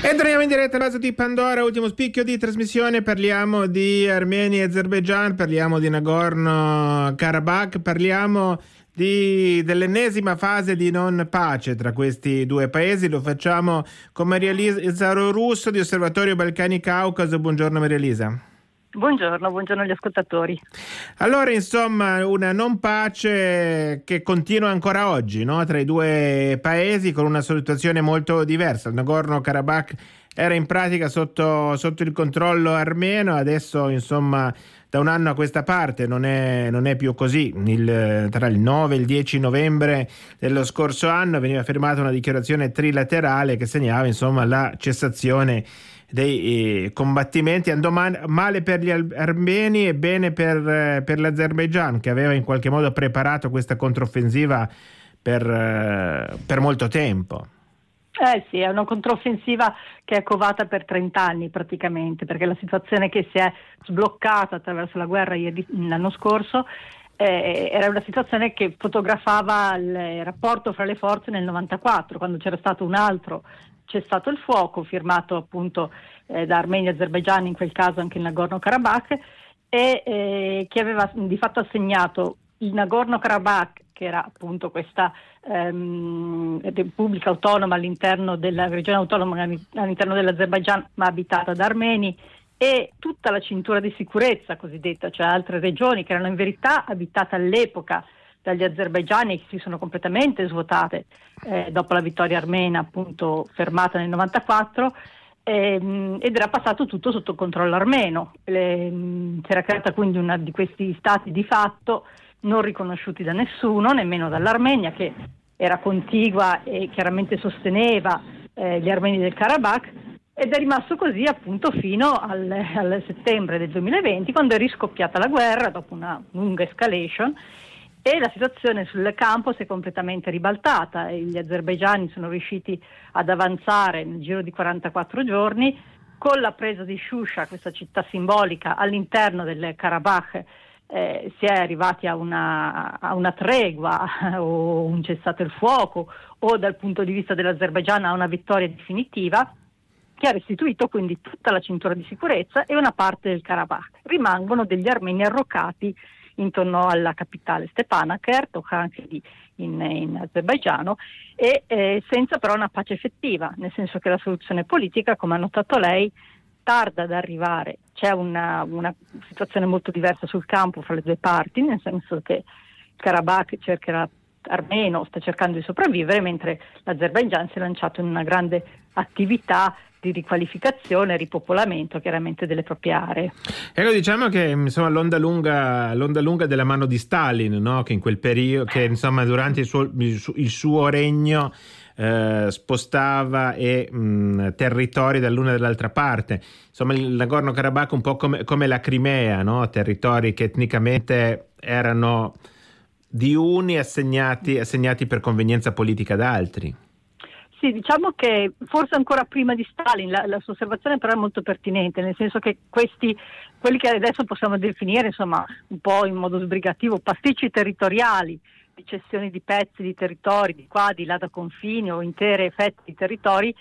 E torniamo in diretta base di Pandora, ultimo spicchio di trasmissione, parliamo di Armenia e Azerbaijan, parliamo di Nagorno-Karabakh, parliamo di, dell'ennesima fase di non pace tra questi due paesi, lo facciamo con Maria Elisa Russo di Osservatorio Balcani Caucaso, buongiorno Maria Elisa. Buongiorno, buongiorno agli ascoltatori. Allora, insomma, una non pace che continua ancora oggi no? tra i due paesi con una situazione molto diversa. Il Nagorno-Karabakh era in pratica sotto, sotto, il controllo armeno, adesso insomma da un anno a questa parte non è, non è più così. Il, tra il 9 e il 10 novembre dello scorso anno veniva firmata una dichiarazione trilaterale che segnava insomma la cessazione dei eh, combattimenti andò male per gli armeni e bene per, eh, per, l'Azerbaigian che aveva in qualche modo preparato questa controffensiva per, eh, per molto tempo. Eh sì, è una controffensiva che è covata per 30 anni praticamente, perché la situazione che si è sbloccata attraverso la guerra l'anno scorso eh, era una situazione che fotografava il rapporto fra le forze nel 94, quando c'era stato un altro c'è stato il fuoco firmato appunto eh, da Armenia e Azerbaigian, in quel caso anche il Nagorno-Karabakh, e eh, che aveva di fatto assegnato il Nagorno-Karabakh, che era appunto questa ehm, repubblica autonoma all'interno della regione autonoma all'interno dell'Azerbaigian, ma abitata da armeni, e tutta la cintura di sicurezza cosiddetta, cioè altre regioni che erano in verità abitate all'epoca dagli azerbaigiani che si sono completamente svuotate eh, dopo la vittoria armena appunto fermata nel 94 ehm, ed era passato tutto sotto controllo armeno. Si era creata quindi una di questi stati di fatto non riconosciuti da nessuno, nemmeno dall'Armenia che era contigua e chiaramente sosteneva eh, gli armeni del Karabakh ed è rimasto così appunto fino al, al settembre del 2020 quando è riscoppiata la guerra dopo una lunga escalation e la situazione sul campo si è completamente ribaltata gli azerbaigiani sono riusciti ad avanzare nel giro di 44 giorni con la presa di Shusha, questa città simbolica all'interno del Karabakh eh, si è arrivati a una, a una, tregua o un cessato il fuoco o dal punto di vista dell'Azerbaigian a una vittoria definitiva che ha restituito quindi tutta la cintura di sicurezza e una parte del Karabakh. Rimangono degli armeni arroccati intorno alla capitale Stepanakert o anche lì in, in azerbaigiano e eh, senza però una pace effettiva, nel senso che la soluzione politica, come ha notato lei, tarda ad arrivare. C'è una, una situazione molto diversa sul campo fra le due parti, nel senso che Karabakh cercherà armeno sta cercando di sopravvivere, mentre l'Azerbaigian si è lanciato in una grande attività di riqualificazione e ripopolamento chiaramente delle proprie aree. Ecco, diciamo che insomma, l'onda, lunga, l'onda lunga della mano di Stalin, no? che in quel periodo, che insomma durante il suo, il suo regno eh, spostava e, mh, territori dall'una e dall'altra parte. Insomma, il Nagorno-Karabakh un po' come, come la Crimea, no? territori che etnicamente erano di uni assegnati, assegnati per convenienza politica ad altri. Sì, diciamo che forse ancora prima di Stalin la, la sua osservazione però è molto pertinente, nel senso che questi, quelli che adesso possiamo definire insomma un po' in modo sbrigativo pasticci territoriali, di cessioni di pezzi di territori, di qua, di là da confini o intere fette di territori,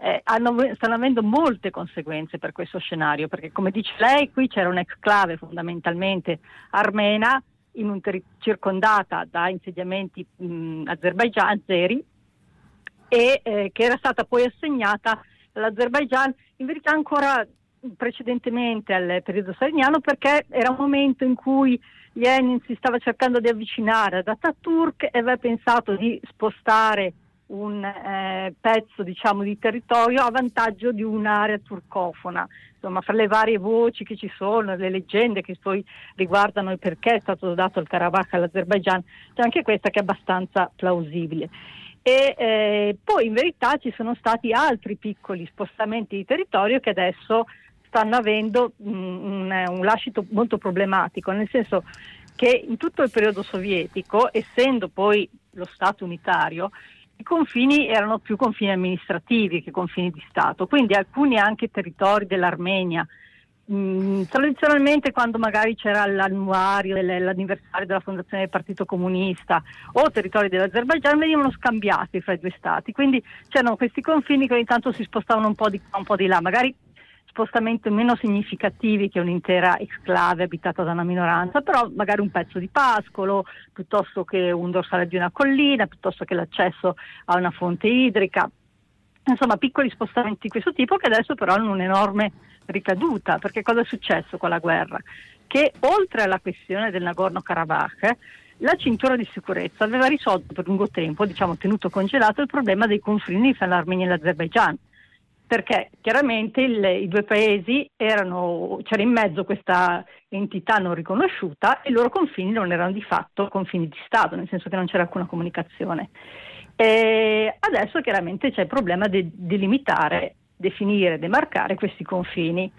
eh, hanno, stanno avendo molte conseguenze per questo scenario, perché come dice lei qui c'era un'exclave fondamentalmente armena ter- circondata da insediamenti mh, azeri e eh, che era stata poi assegnata all'Azerbaigian in verità ancora precedentemente al periodo staliniano perché era un momento in cui Lenin si stava cercando di avvicinare ad Ataturk e aveva pensato di spostare un eh, pezzo diciamo, di territorio a vantaggio di un'area turcofona. Insomma, fra le varie voci che ci sono, le leggende che poi riguardano il perché è stato dato il Karabakh all'Azerbaigian, c'è anche questa che è abbastanza plausibile e eh, poi in verità ci sono stati altri piccoli spostamenti di territorio che adesso stanno avendo mh, mm, un, un lascito molto problematico, nel senso che in tutto il periodo sovietico, essendo poi lo Stato unitario, i confini erano più confini amministrativi che confini di Stato, quindi alcuni anche territori dell'Armenia. Mh, tradizionalmente quando magari c'era l'annuario, l'anniversario della fondazione del Partito Comunista o territori dell'Azerbaigian venivano scambiati fra i due stati, quindi c'erano questi confini che ogni tanto si spostavano un po' di qua, un po' di là, magari spostamenti meno significativi che un'intera exclave abitata da una minoranza, però magari un pezzo di pascolo, piuttosto che un dorsale di una collina, piuttosto che l'accesso a una fonte idrica. Insomma, piccoli spostamenti di questo tipo che adesso però hanno un'enorme ricaduta, perché cosa è successo con la guerra? Che oltre alla questione del Nagorno-Karabakh, la cintura di sicurezza aveva risolto per lungo tempo, diciamo tenuto congelato, il problema dei confini fra l'Armenia e l'Azerbaigian perché chiaramente il, i due paesi erano, c'era in mezzo questa entità non riconosciuta e i loro confini non erano di fatto confini di Stato, nel senso che non c'era alcuna comunicazione. E adesso chiaramente c'è il problema di, di limitare, definire, demarcare questi confini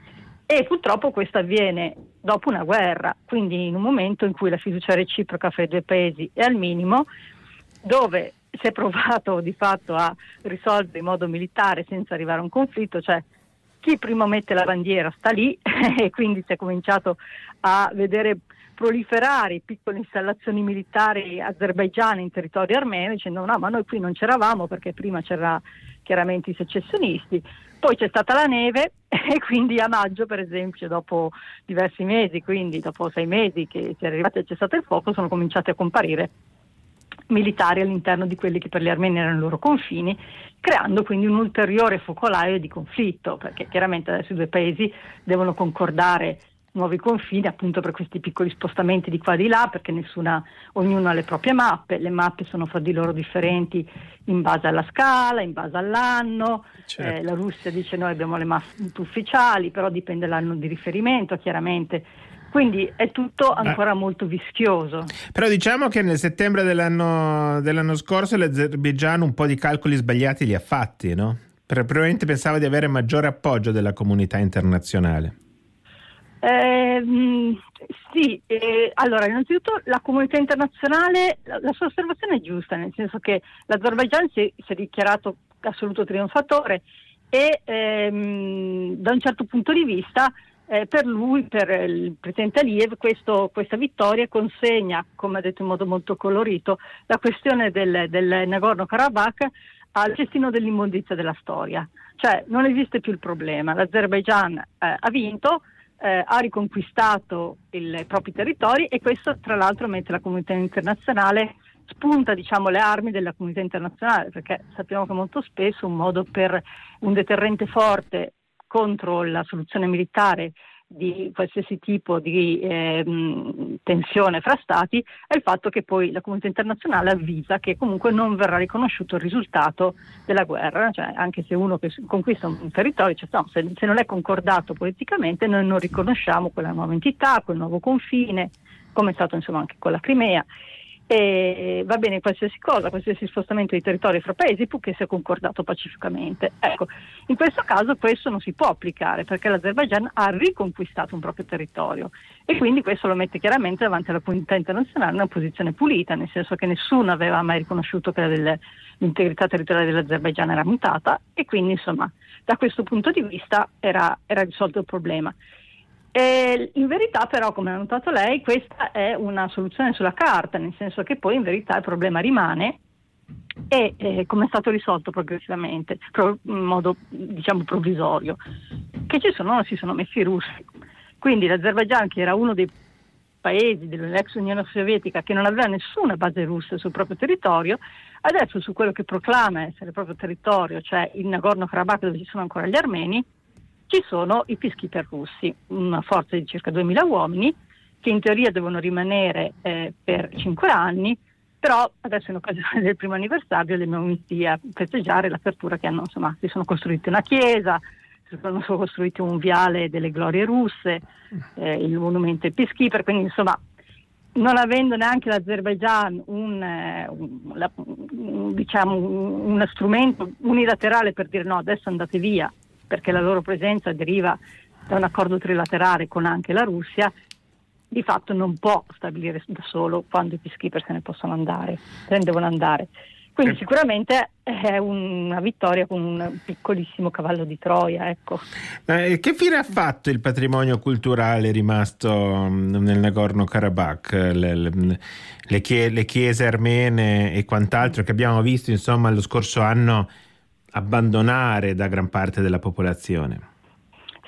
e purtroppo questo avviene dopo una guerra, quindi in un momento in cui la fiducia reciproca fra i due paesi è al minimo, dove si è provato di fatto a risolvere in modo militare senza arrivare a un conflitto, cioè chi prima mette la bandiera sta lì e quindi si è cominciato a vedere proliferare piccole installazioni militari azerbaigiane in territorio armeno dicendo no ma noi qui non c'eravamo perché prima c'era chiaramente i secessionisti, poi c'è stata la neve e quindi a maggio per esempio dopo diversi mesi, quindi dopo sei mesi che si è arrivati al cessato il fuoco sono cominciati a comparire militari all'interno di quelli che per gli armeni erano i loro confini, creando quindi un ulteriore focolaio di conflitto, perché chiaramente adesso i due paesi devono concordare nuovi confini appunto per questi piccoli spostamenti di qua e di là perché nessuna, ognuno ha le proprie mappe, le mappe sono fra di loro differenti in base alla scala, in base all'anno, certo. eh, la Russia dice noi abbiamo le mappe ufficiali però dipende dall'anno di riferimento chiaramente quindi è tutto ancora ah. molto vischioso. Però diciamo che nel settembre dell'anno, dell'anno scorso l'Azerbaigian un po' di calcoli sbagliati li ha fatti, no? Probabilmente pensava di avere maggiore appoggio della comunità internazionale. Eh, sì, eh, allora innanzitutto la comunità internazionale, la, la, sua osservazione è giusta, nel senso che l'Azerbaigian si, si è dichiarato assoluto trionfatore e ehm, da un certo punto di vista eh, per lui, per il presidente Aliyev, questo, questa vittoria consegna, come ha detto in modo molto colorito, la questione del, del Nagorno-Karabakh al cestino dell'immondizia della storia. Cioè non esiste più il problema, l'Azerbaigian eh, ha vinto, eh, ha riconquistato i propri territori e questo tra l'altro mette la comunità internazionale spunta diciamo, le armi della comunità internazionale perché sappiamo che molto spesso un modo per un deterrente forte contro la soluzione militare di qualsiasi tipo di eh, tensione fra stati è il fatto che poi la comunità internazionale avvisa che comunque non verrà riconosciuto il risultato della guerra, cioè anche se uno conquista un territorio, cioè, no, se, se non è concordato politicamente noi non riconosciamo quella nuova entità, quel nuovo confine, come è stato insomma anche con la Crimea e va bene qualsiasi cosa, qualsiasi spostamento di territorio fra paesi purché sia concordato pacificamente. Ecco, in questo caso questo non si può applicare perché l'Azerbaigian ha riconquistato un proprio territorio e quindi questo lo mette chiaramente davanti alla comunità internazionale in una posizione pulita, nel senso che nessuno aveva mai riconosciuto che l'integrità territoriale dell'Azerbaigian era mutata e quindi insomma da questo punto di vista era, era risolto il problema. E in verità però, come ha notato lei, questa è una soluzione sulla carta, nel senso che poi in verità il problema rimane e eh, come è stato risolto progressivamente, pro, in modo diciamo provvisorio, che ci sono, si sono messi i russi. Quindi l'Azerbaigian, che era uno dei paesi dell'ex Unione Sovietica che non aveva nessuna base russa sul proprio territorio, adesso su quello che proclama essere proprio territorio, cioè il Nagorno-Karabakh dove ci sono ancora gli armeni, ci sono i peacekeeper russi, una forza di circa 2000 uomini che in teoria devono rimanere eh, per 5 anni, però adesso in occasione del primo anniversario li abbiamo visti a festeggiare l'apertura che hanno, insomma, si sono costruite una chiesa, si sono costruiti un viale delle glorie russe, eh, il monumento ai peacekeeper, quindi insomma non avendo neanche l'Azerbaigian un, eh, un, un, diciamo, uno strumento unilaterale per dire no, adesso andate via, perché la loro presenza deriva da un accordo trilaterale con anche la Russia, di fatto non può stabilire da solo quando i peacekeeper se ne possono andare, se ne devono andare. Quindi sicuramente è una vittoria con un piccolissimo cavallo di Troia. Ecco. Eh, che fine ha fatto il patrimonio culturale rimasto mm, nel Nagorno-Karabakh? Le, le, le, chie, le, chiese armene e quant'altro che abbiamo visto insomma, lo scorso anno abbandonare da gran parte della popolazione?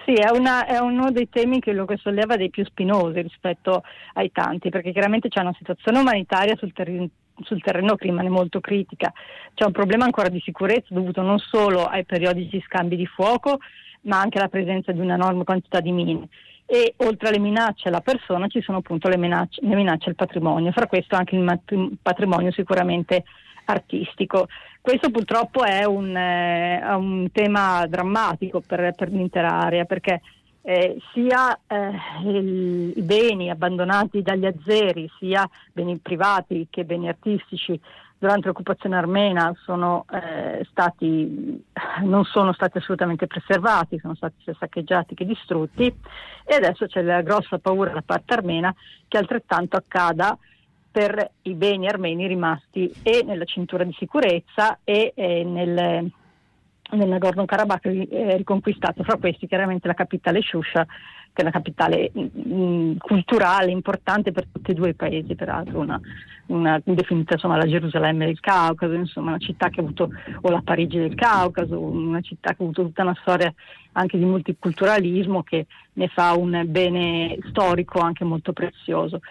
Sì, è, una, è, uno dei temi che lo che solleva dei più spinosi rispetto ai tanti, perché chiaramente c'è una situazione umanitaria sul territorio sul terreno che rimane molto critica. C'è un problema ancora di sicurezza dovuto non solo ai periodici scambi di fuoco, ma anche alla presenza di un'enorme quantità di mine. E oltre alle minacce alla persona ci sono appunto le minacce, le minacce al patrimonio, fra questo anche il patrimonio sicuramente artistico. Questo purtroppo è un, eh, un tema drammatico per, per l'intera area perché eh, sia eh, il, i beni abbandonati dagli azzeri, sia beni privati che beni artistici durante l'occupazione armena sono, eh, stati, non sono stati assolutamente preservati, sono stati sia saccheggiati che distrutti e adesso c'è la grossa paura da parte armena che altrettanto accada per i beni armeni rimasti e nella cintura di sicurezza e, e nel, nel Nagorno-Karabakh eh, riconquistato, fra questi chiaramente la capitale Shusha, che è una capitale mh, mm, mm, culturale importante per tutti e due i paesi, peraltro una, una definita insomma, la Gerusalemme del Caucaso, insomma una città che ha avuto, o la Parigi del Caucaso, una città che ha avuto tutta una storia anche di multiculturalismo che ne fa un bene storico anche molto prezioso.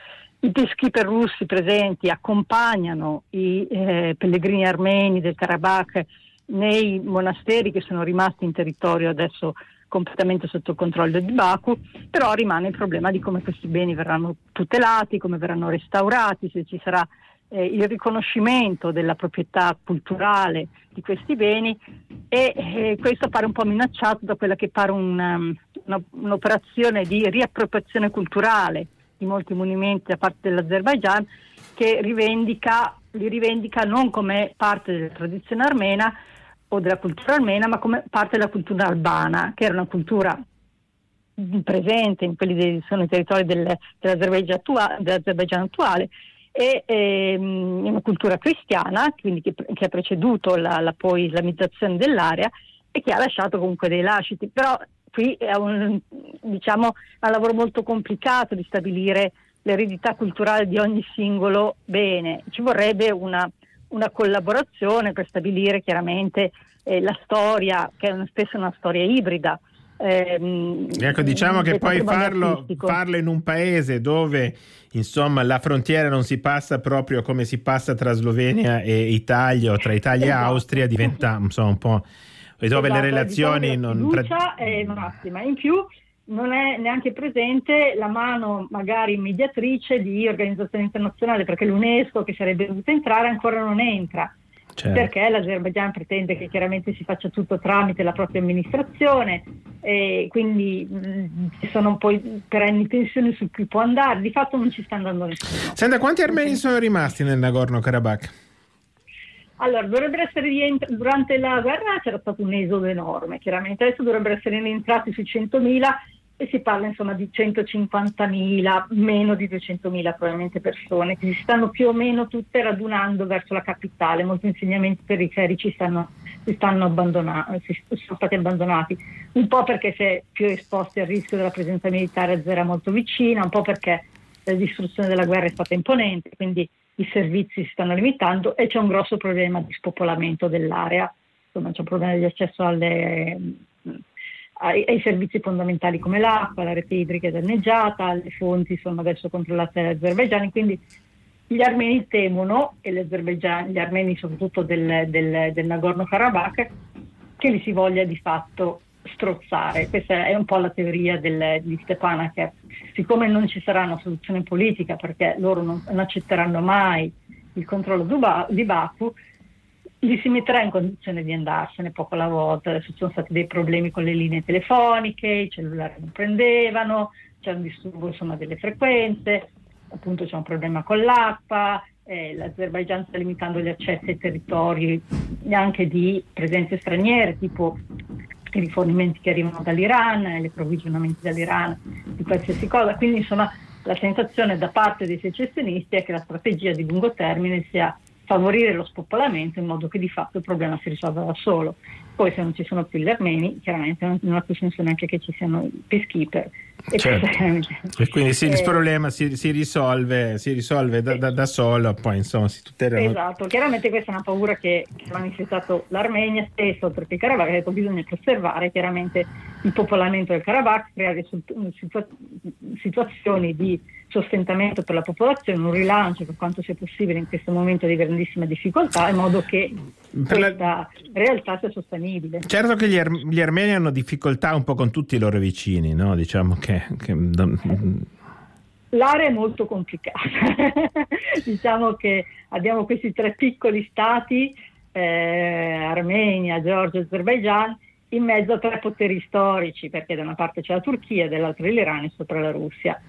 I peacekeeper russi presenti accompagnano i eh, pellegrini armeni del Karabakh nei monasteri che sono rimasti in territorio adesso completamente sotto controllo di Baku, però rimane il problema di come questi beni verranno tutelati, come verranno restaurati, se ci sarà eh, il riconoscimento della proprietà culturale di questi beni e eh, questo appare un po' minacciato da quella che pare un, um, un'operazione di riappropriazione culturale di molti monumenti da parte dell'Azerbaigian che rivendica, li rivendica non come parte della tradizione armena, o della cultura armena, ma come parte della cultura albana, che era una cultura presente in quelli che sono i territori del, dell'Azerbaigian, attua, dell'Azerbaigian, attuale e ehm, una cultura cristiana, quindi che, che ha preceduto la, la, poi islamizzazione dell'area e che ha lasciato comunque dei lasciti. Però qui è un, diciamo, un lavoro molto complicato di stabilire l'eredità culturale di ogni singolo bene. Ci vorrebbe una una collaborazione per stabilire chiaramente eh, la storia, che è una, spesso una storia ibrida. Ehm, ecco, diciamo che poi farlo, farlo, in un paese dove insomma la frontiera non si passa proprio come si passa tra Slovenia e Italia o tra Italia esatto. e Austria diventa insomma, un po' dove esatto, le relazioni non... La fiducia è massima. In più non è neanche presente la mano magari mediatrice di organizzazioni internazionali perché l'UNESCO che sarebbe dovuta entrare ancora non entra. Certo. Perché l'Azerbaigian pretende che chiaramente si faccia tutto tramite la propria amministrazione e quindi mh, ci sono poi perenni tensioni su chi può andare, di fatto non ci sta andando nessuno. Senta, quanti armeni sono rimasti nel Nagorno-Karabakh? Allora, dovrebbero essere rientr- durante la guerra c'era stato un esodo enorme, chiaramente. Adesso dovrebbero essere rientrati sui 100.000 e si parla insomma di 150.000, meno di 200.000 probabilmente persone che si stanno più o meno tutte radunando verso la capitale, molti insegnamenti periferici stanno, si, stanno si sono stati abbandonati, un po' perché si è più esposti al rischio della presenza militare a zero molto vicina, un po' perché la distruzione della guerra è stata imponente, quindi i servizi si stanno limitando e c'è un grosso problema di spopolamento dell'area, insomma c'è un problema di accesso alle, ai, ai, servizi fondamentali come l'acqua, la rete idrica è danneggiata, le fonti sono adesso controllate dagli azerbaigiani, quindi gli armeni temono, e gli armeni soprattutto del, del, del Nagorno-Karabakh, che li si voglia di fatto strozzare. Questa è un po' la teoria del, di Stepanakert. Siccome non ci sarà una soluzione politica perché loro non, non accetteranno mai il controllo di Baku, li si metterà in condizione di andarsene poco alla volta. Adesso ci sono stati dei problemi con le linee telefoniche, i cellulari non prendevano, c'è un disturbo insomma, delle frequenze, appunto c'è un problema con l'acqua, eh, l'Azerbaigian sta limitando gli accessi ai territori anche di presenze straniere, tipo i rifornimenti che arrivano dall'Iran, gli approvvigionamenti dall'Iran, di qualsiasi cosa. Quindi insomma la sensazione da parte dei secessionisti è che la strategia di lungo termine sia favorire lo spopolamento in modo che di fatto il problema si risolva da solo. Poi se non ci sono più gli armeni, chiaramente non ha più senso neanche che ci siano i peacekeeper. E, certo. e quindi sì, il eh, problema si, si risolve, si risolve da, da, da, solo, poi insomma si tutelano. Esatto, chiaramente questa è una paura che, che ha manifestato l'Armenia che il Karabakh, ha detto bisogna osservare chiaramente il popolamento del Karabakh, creare situa- situazioni di sostentamento per la popolazione, un rilancio per quanto sia possibile in questo momento di grandissima difficoltà, in modo che per questa la... realtà sia sostenibile. Certo che gli, ar- gli, armeni hanno difficoltà un po' con tutti i loro vicini, no? diciamo che... che... L'area è molto complicata, diciamo che abbiamo questi tre piccoli stati, eh, Armenia, Georgia e Azerbaijan, in mezzo a tre poteri storici, perché da una parte c'è la Turchia, dall'altra l'Iran e sopra la Russia.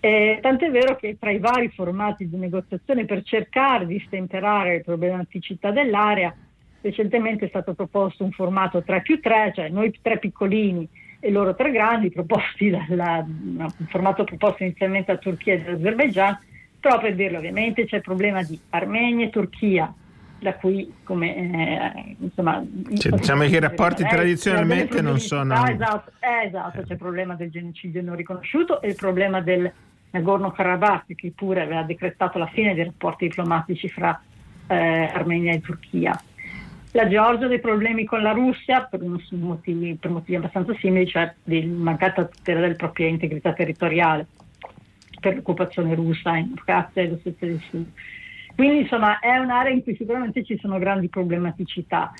Eh, tant'è vero che tra i vari formati di negoziazione per cercare di stemperare le problematicità dell'area, recentemente è stato proposto un formato 3 più 3, cioè noi tre piccolini e loro tre grandi, proposti dalla, un formato proposto inizialmente da Turchia e Azerbaijan, però per dirlo ovviamente c'è il problema di Armenia e Turchia, da cui come eh, insomma cioè, diciamo che i rapporti tradizionalmente non sono esatto, eh, esatto c'è il problema del genocidio non riconosciuto e il problema del Nagorno-Karabakh, che pure aveva decretato la fine dei rapporti diplomatici fra eh, Armenia e Turchia. La Georgia ha dei problemi con la Russia per motivi, per motivi abbastanza simili, cioè di mancata tutela della propria integrità territoriale per l'occupazione russa in Abkhazia e l'Ossetia del Sud. Quindi insomma è un'area in cui sicuramente ci sono grandi problematicità.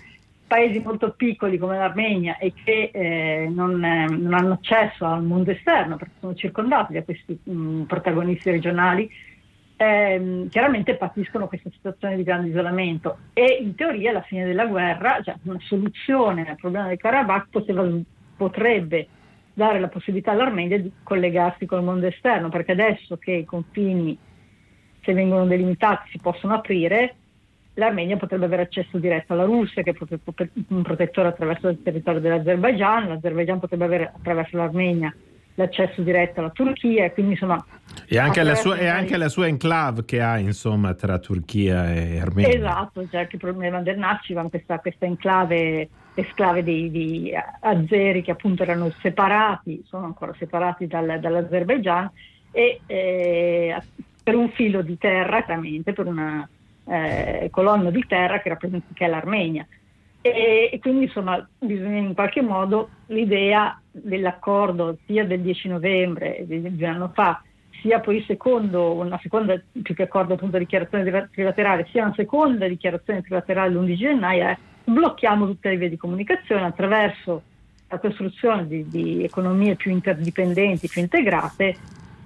Paesi molto piccoli come l'Armenia e che eh, non, eh, non, hanno accesso al mondo esterno perché sono circondati da questi mh, mm, protagonisti regionali, ehm, chiaramente patiscono questa situazione di grande isolamento. E in teoria alla fine della guerra, cioè una soluzione al problema del Karabakh poteva, potrebbe dare la possibilità all'Armenia di collegarsi col mondo esterno, perché adesso che i confini, se vengono delimitati, si possono aprire, l'Armenia potrebbe avere accesso diretto alla Russia, che è un protettore attraverso il territorio dell'Azerbaijan, l'Azerbaijan potrebbe avere attraverso l'Armenia l'accesso diretto alla Turchia e quindi insomma e anche, alla sua, e anche la sua enclave che ha insomma tra Turchia e Armenia. Esatto, c'è anche il problema del Nachivan questa, questa enclave esclave di, di azeri che appunto erano separati sono ancora separati dal, dall'Azerbaijan e eh, per un filo di terra chiaramente per una eh, colonna di terra che, rappresenta, che è l'Armenia. E, e, quindi insomma bisogna in qualche modo l'idea dell'accordo sia del 10 novembre di, di un anno fa sia poi secondo una seconda più che accordo appunto dichiarazione trilaterale sia una seconda dichiarazione trilaterale l'11 gennaio è blocchiamo tutte le vie di comunicazione attraverso la costruzione di, di economie più interdipendenti, più integrate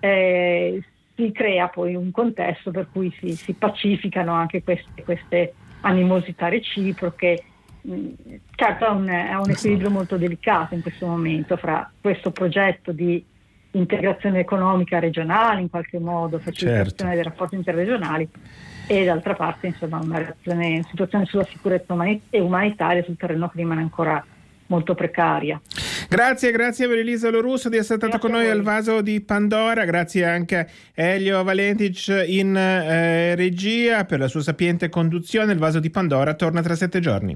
eh, si crea poi un contesto per cui si, si pacificano anche queste, queste animosità reciproche. Mm, certo è un, è un equilibrio molto delicato in questo momento fra questo progetto di integrazione economica regionale in qualche modo, facilitazione certo. dei rapporti interregionali e d'altra parte insomma una, situazione sulla sicurezza e umanitaria sul terreno che rimane ancora molto precaria. Grazie, grazie per Elisa Lorusso di essere stato con noi al vaso di Pandora, grazie anche a Elio Valentic in eh, regia per la sua sapiente conduzione. Il vaso di Pandora torna tra sette giorni.